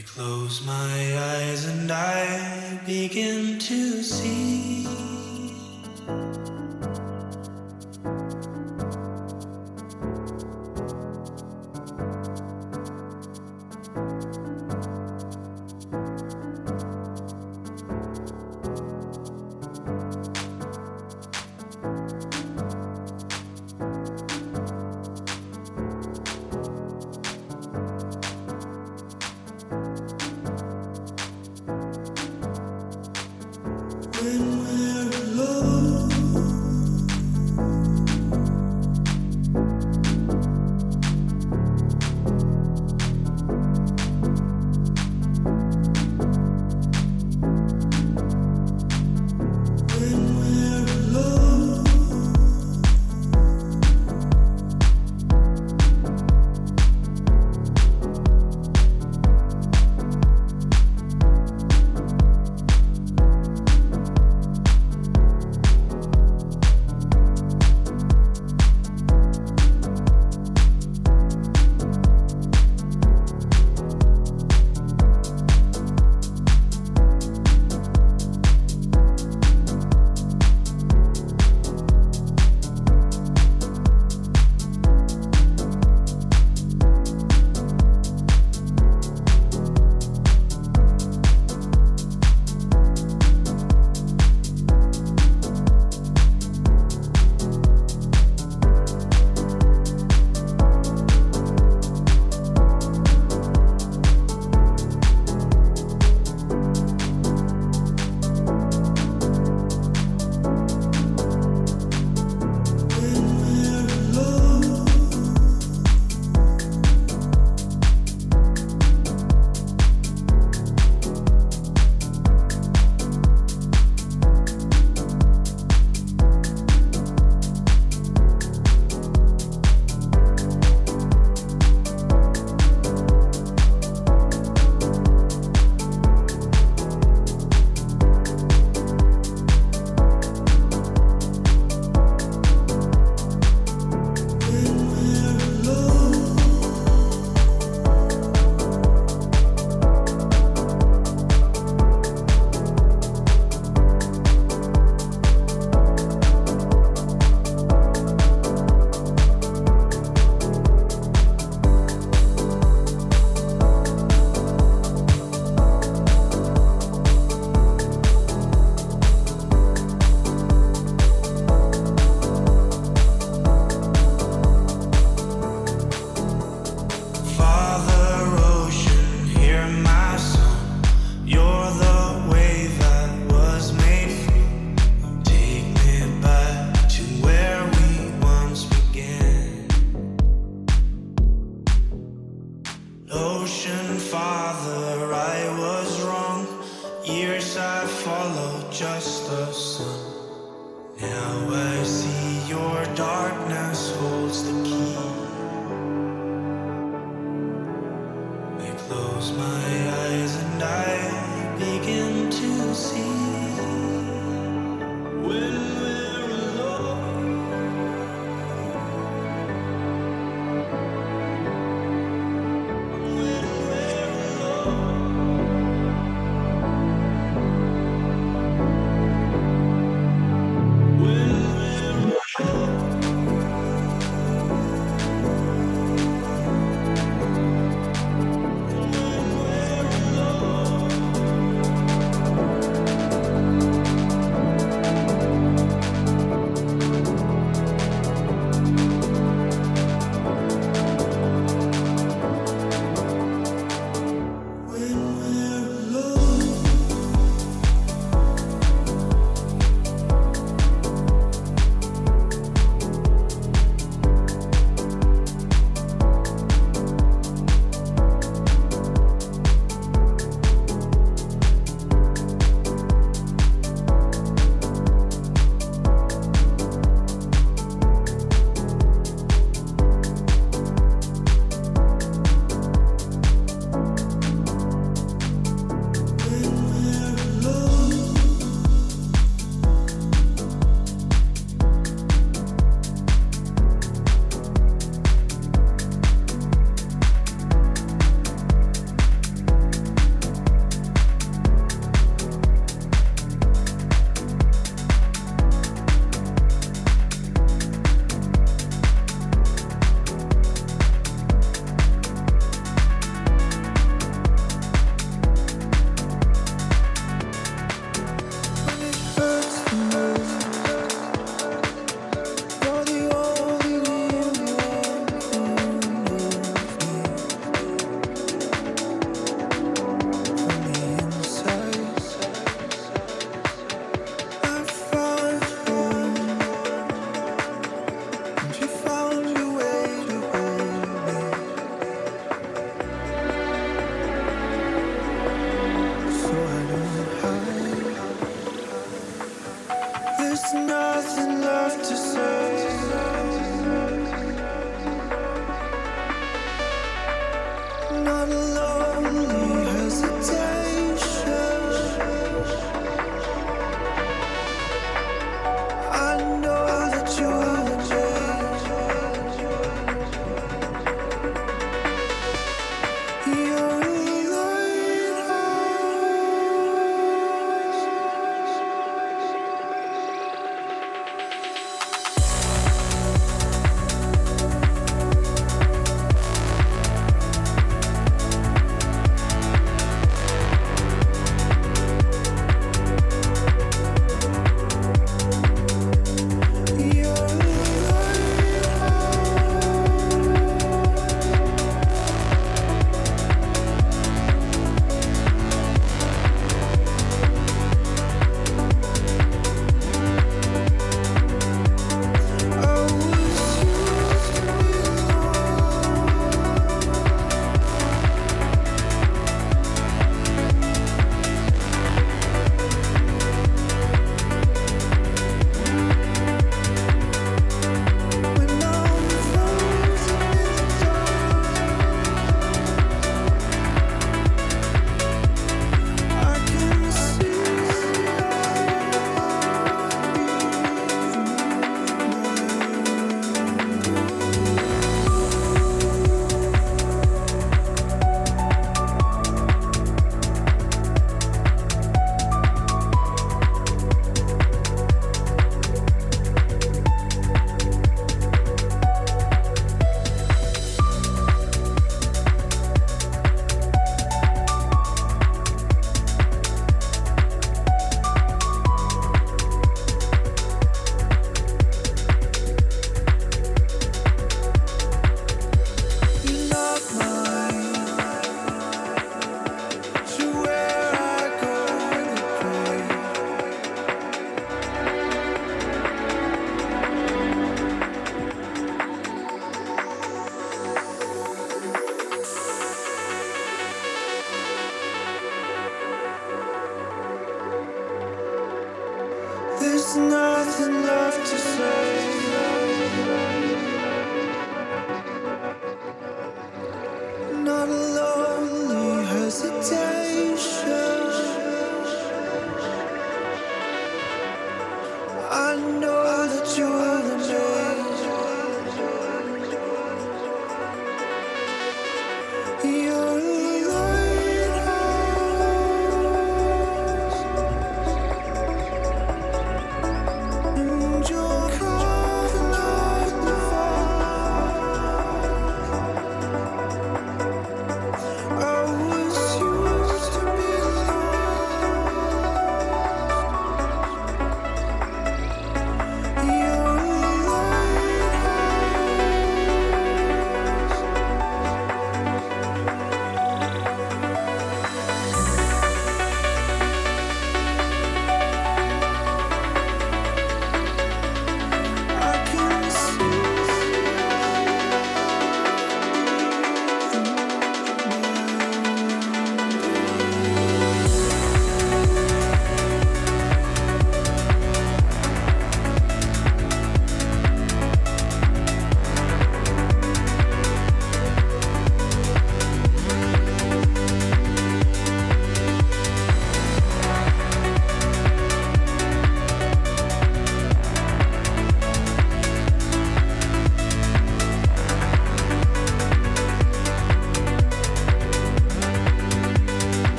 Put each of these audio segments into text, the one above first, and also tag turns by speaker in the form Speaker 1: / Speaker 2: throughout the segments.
Speaker 1: I close my eyes and I begin to see.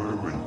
Speaker 2: forever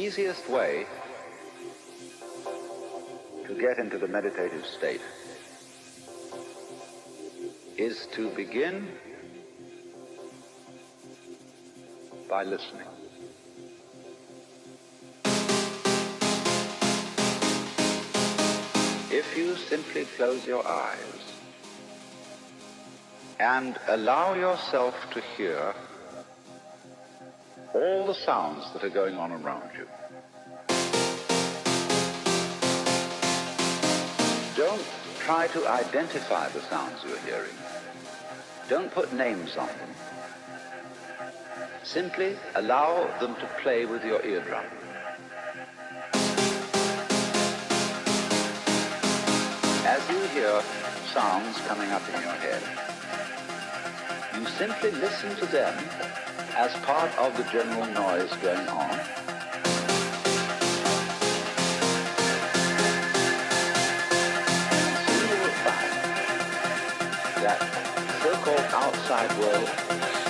Speaker 2: easiest way to get into the meditative state is to begin by listening. If you simply close your eyes and allow yourself to hear all the sounds that are going on around you. Don't try to identify the sounds you're hearing. Don't put names on them. Simply allow them to play with your eardrum. As you hear sounds coming up in your head, you simply listen to them as part of the general noise going on. Soon you will find that so-called outside world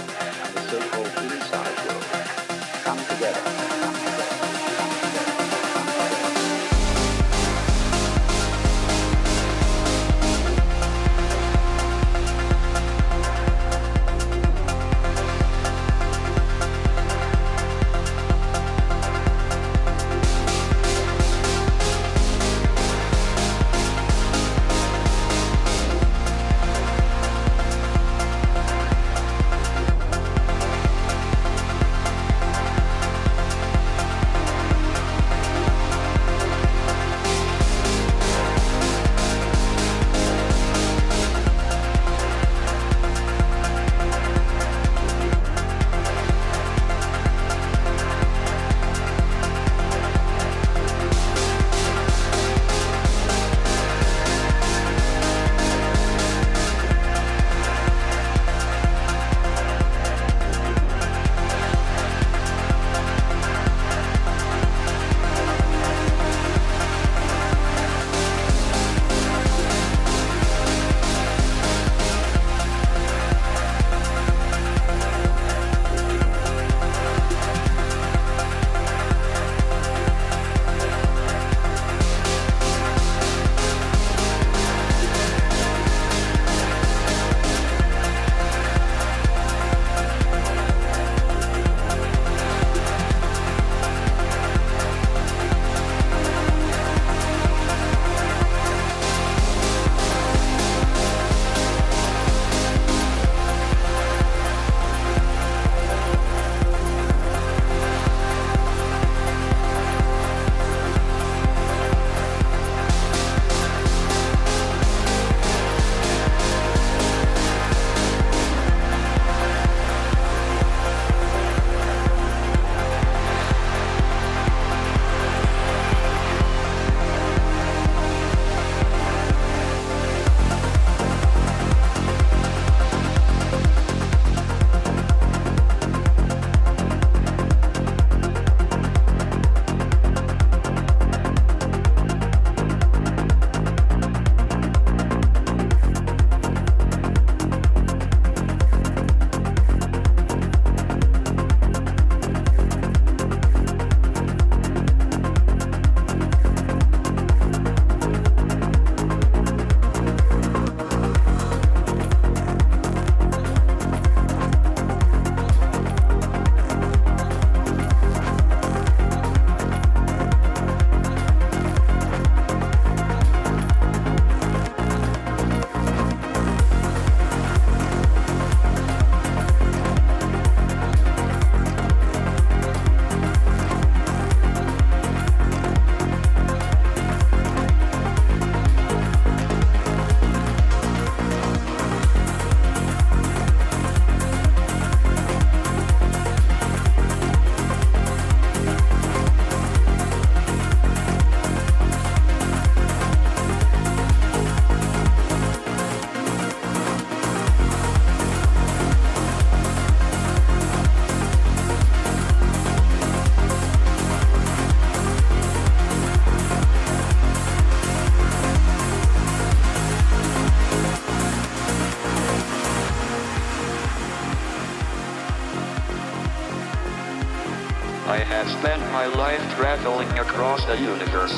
Speaker 3: my life traveling across the universe.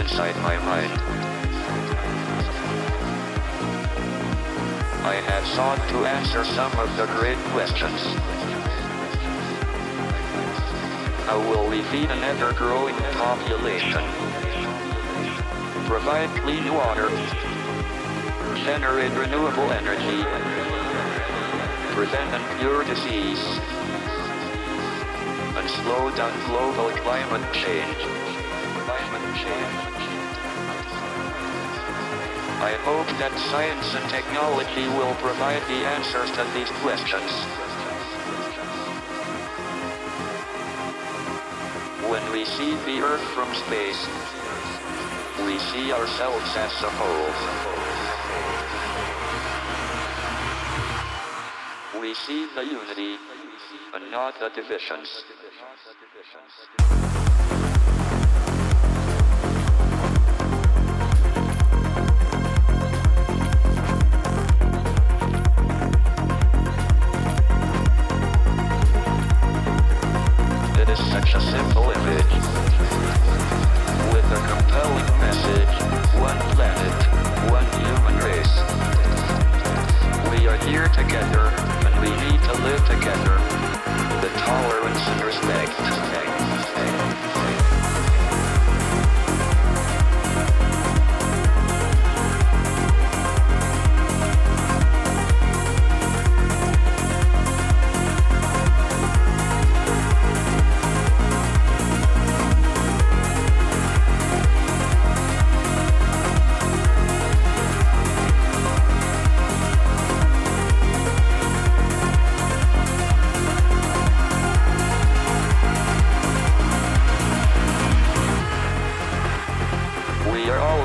Speaker 3: Inside my mind. I have sought to answer some of the great questions. How will we feed an ever-growing population? Provide clean water. Generate renewable energy. Prevent and cure disease. And slow down global climate change. Climate change. I hope that science and technology will provide the answers to these questions. When we see the Earth from space, we see ourselves as a whole. We see the unity and not the divisions. It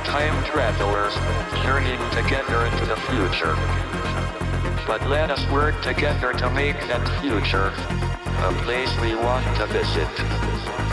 Speaker 3: Time travelers, journeying together into the future. But let us work together to make that future a place we want to visit.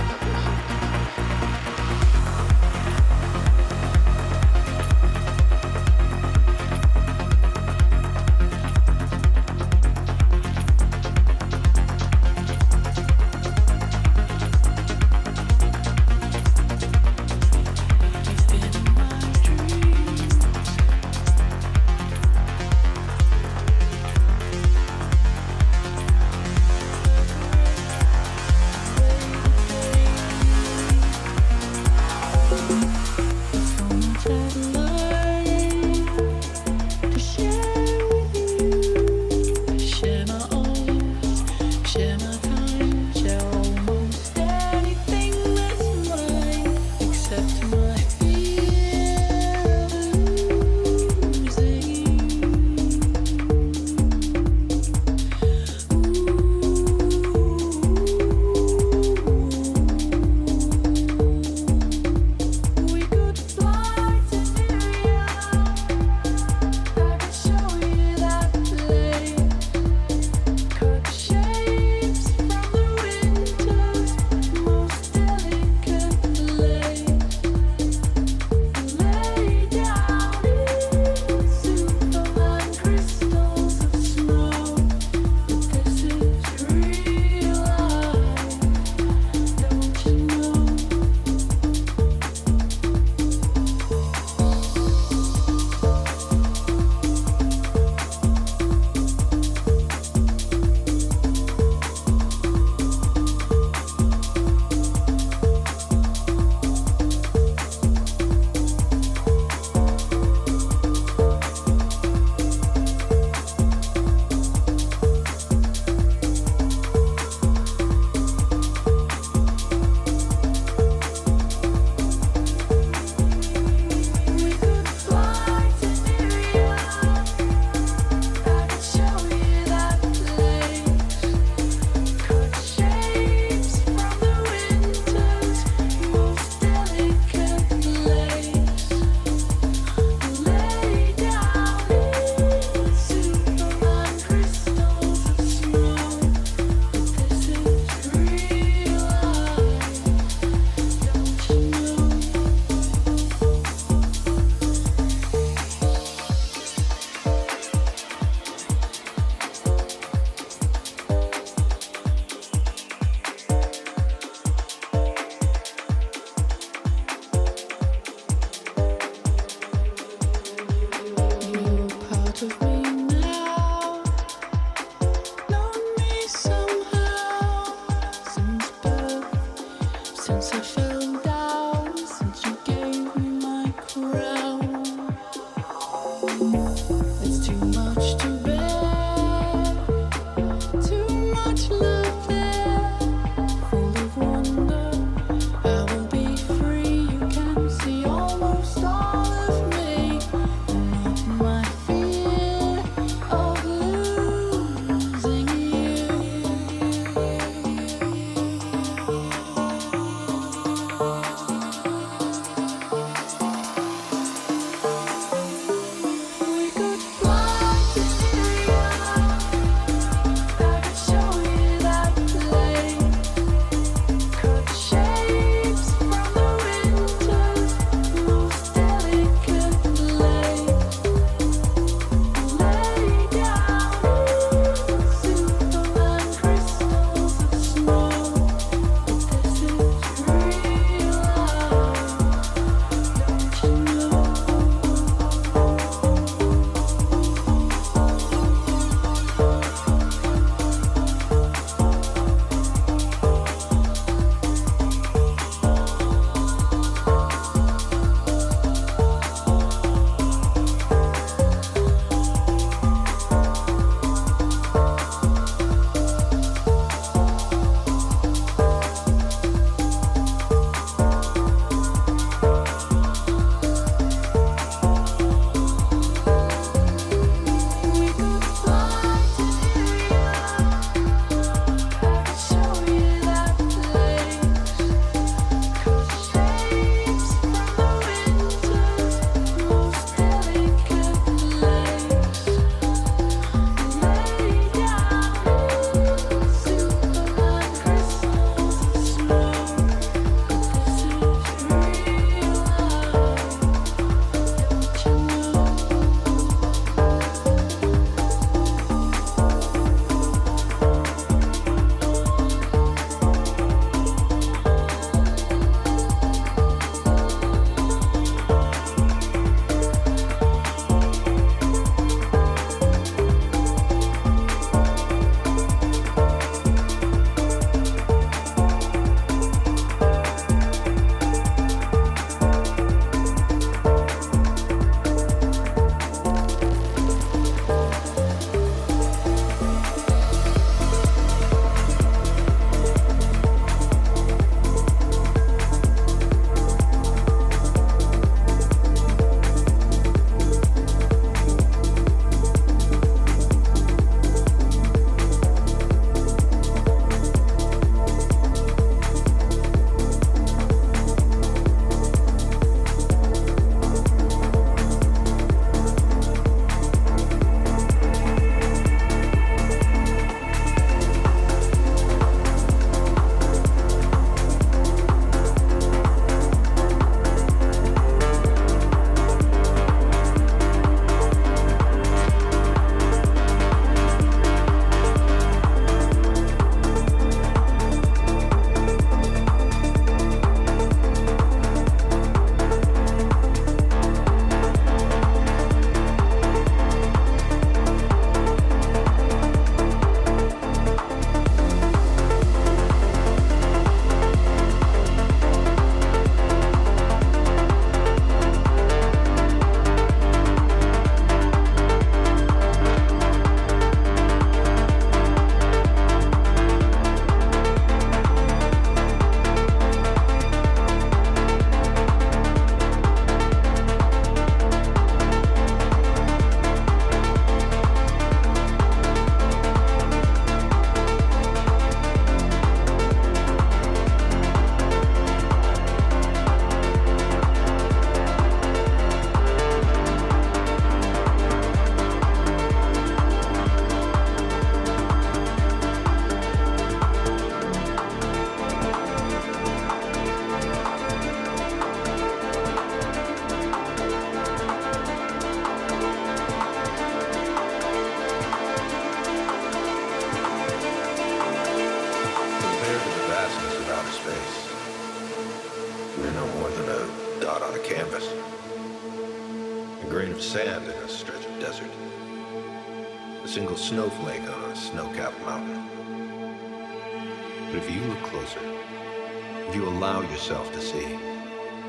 Speaker 4: Yourself to see,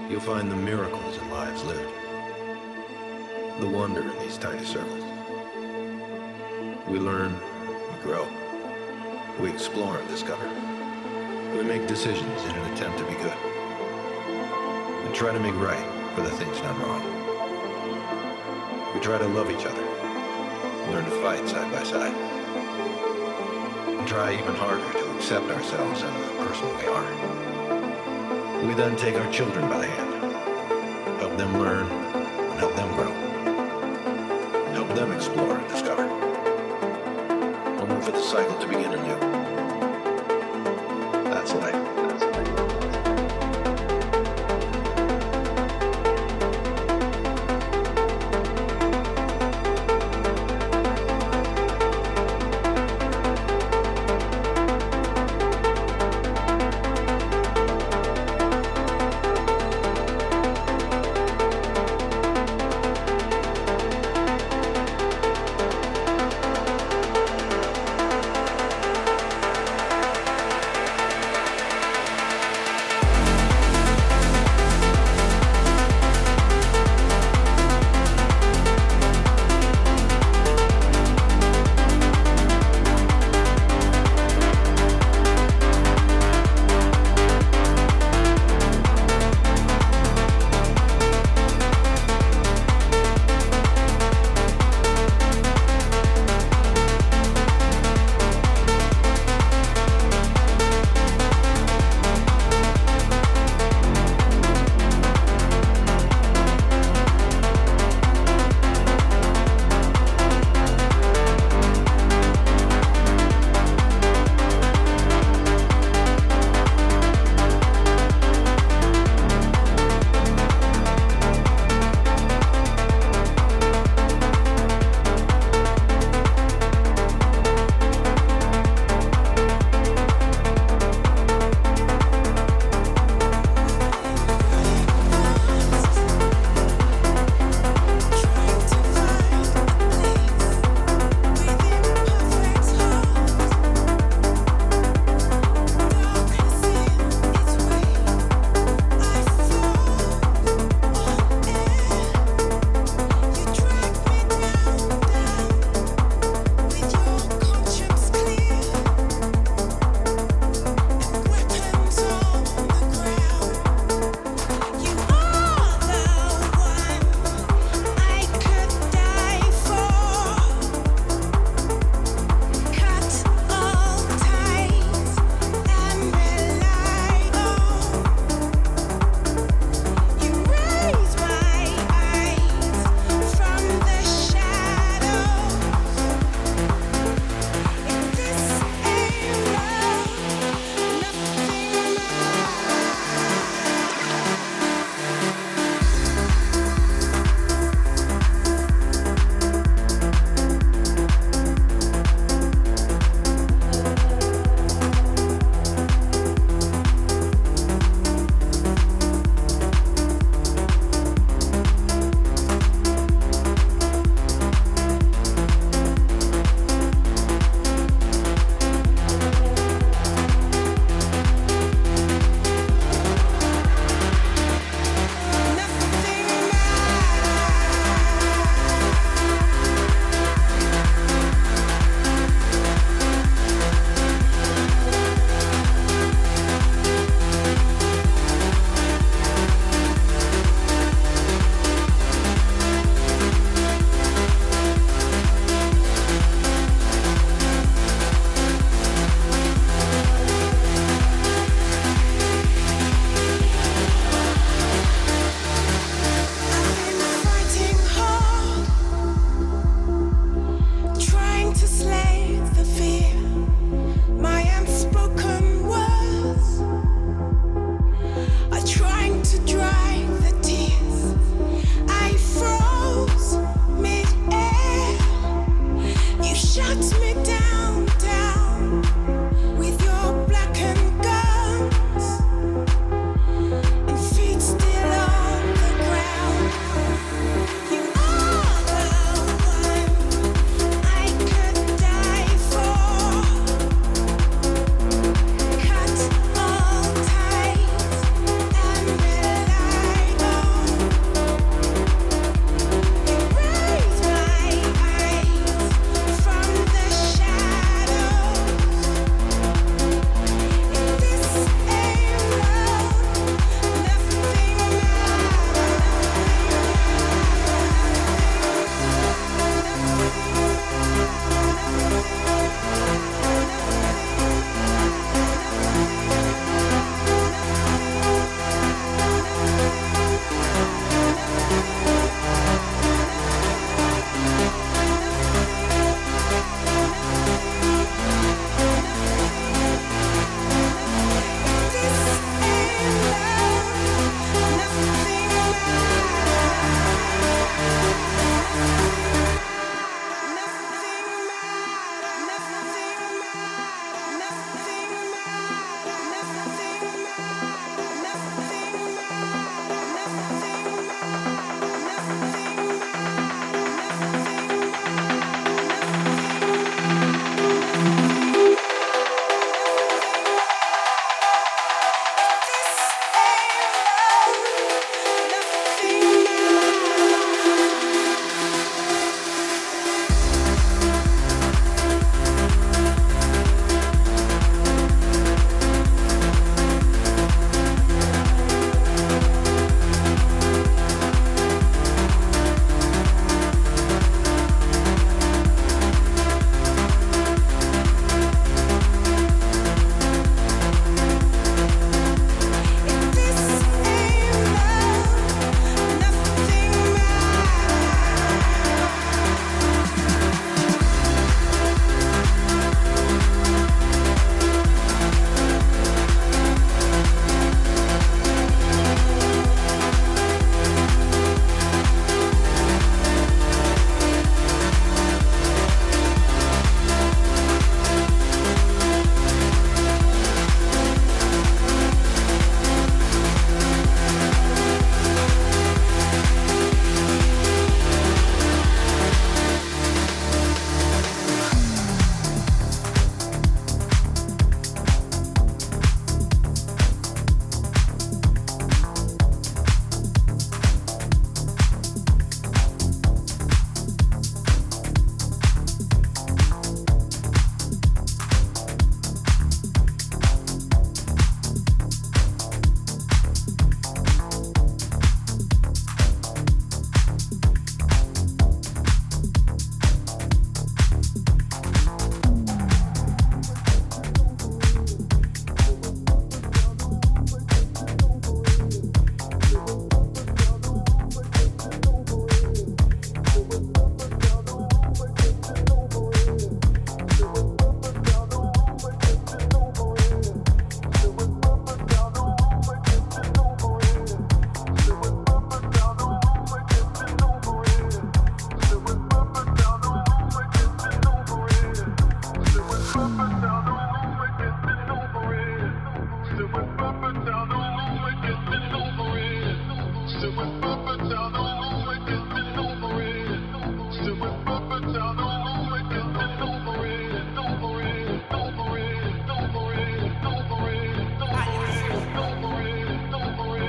Speaker 4: you'll find the miracles in lives lived. The wonder in these tiny circles. We learn, we grow, we explore and discover. We make decisions in an attempt to be good. And try to make right for the things done wrong. We try to love each other, learn to fight side by side, and try even harder to accept ourselves and the person we are. We then take our children by the hand, help them learn, and help them grow. Help them explore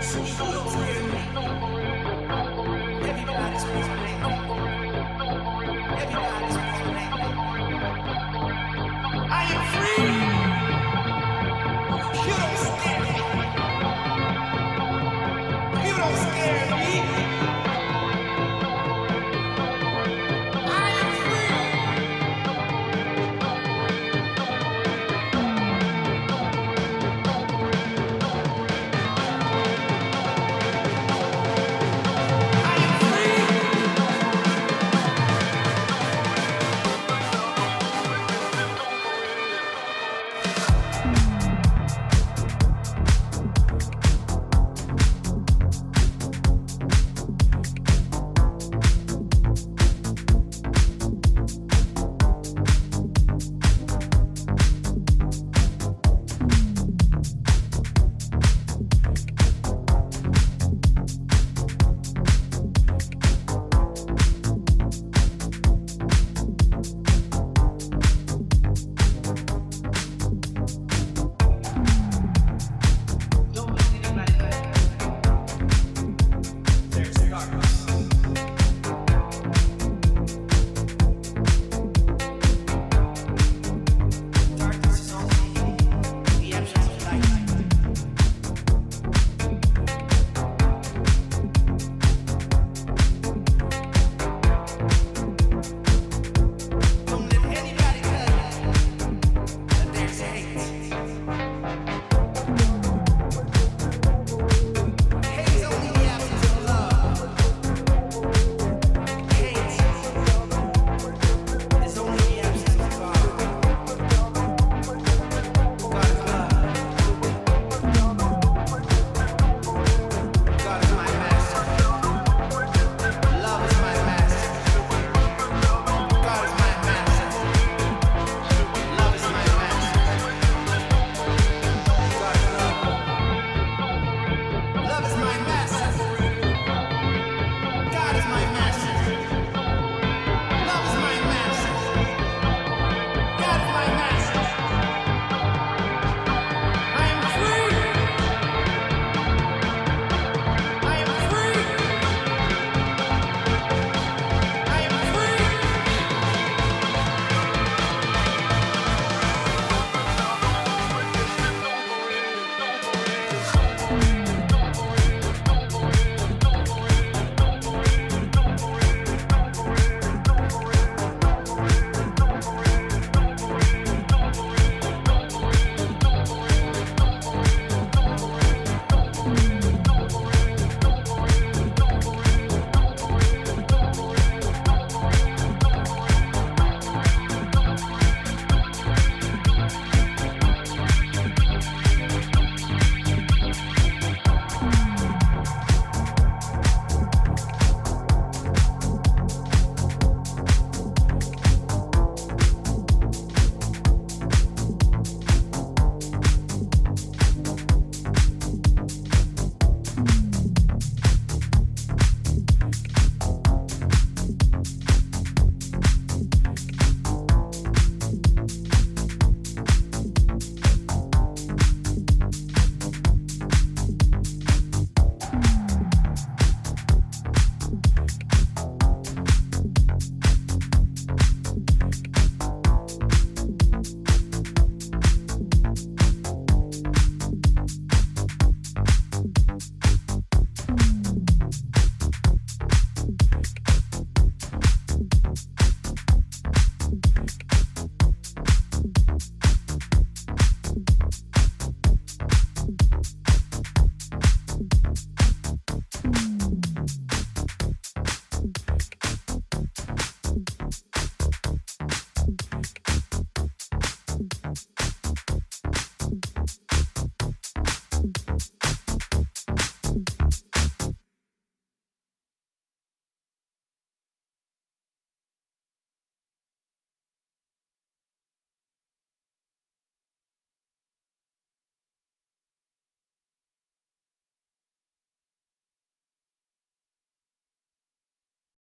Speaker 5: sensuality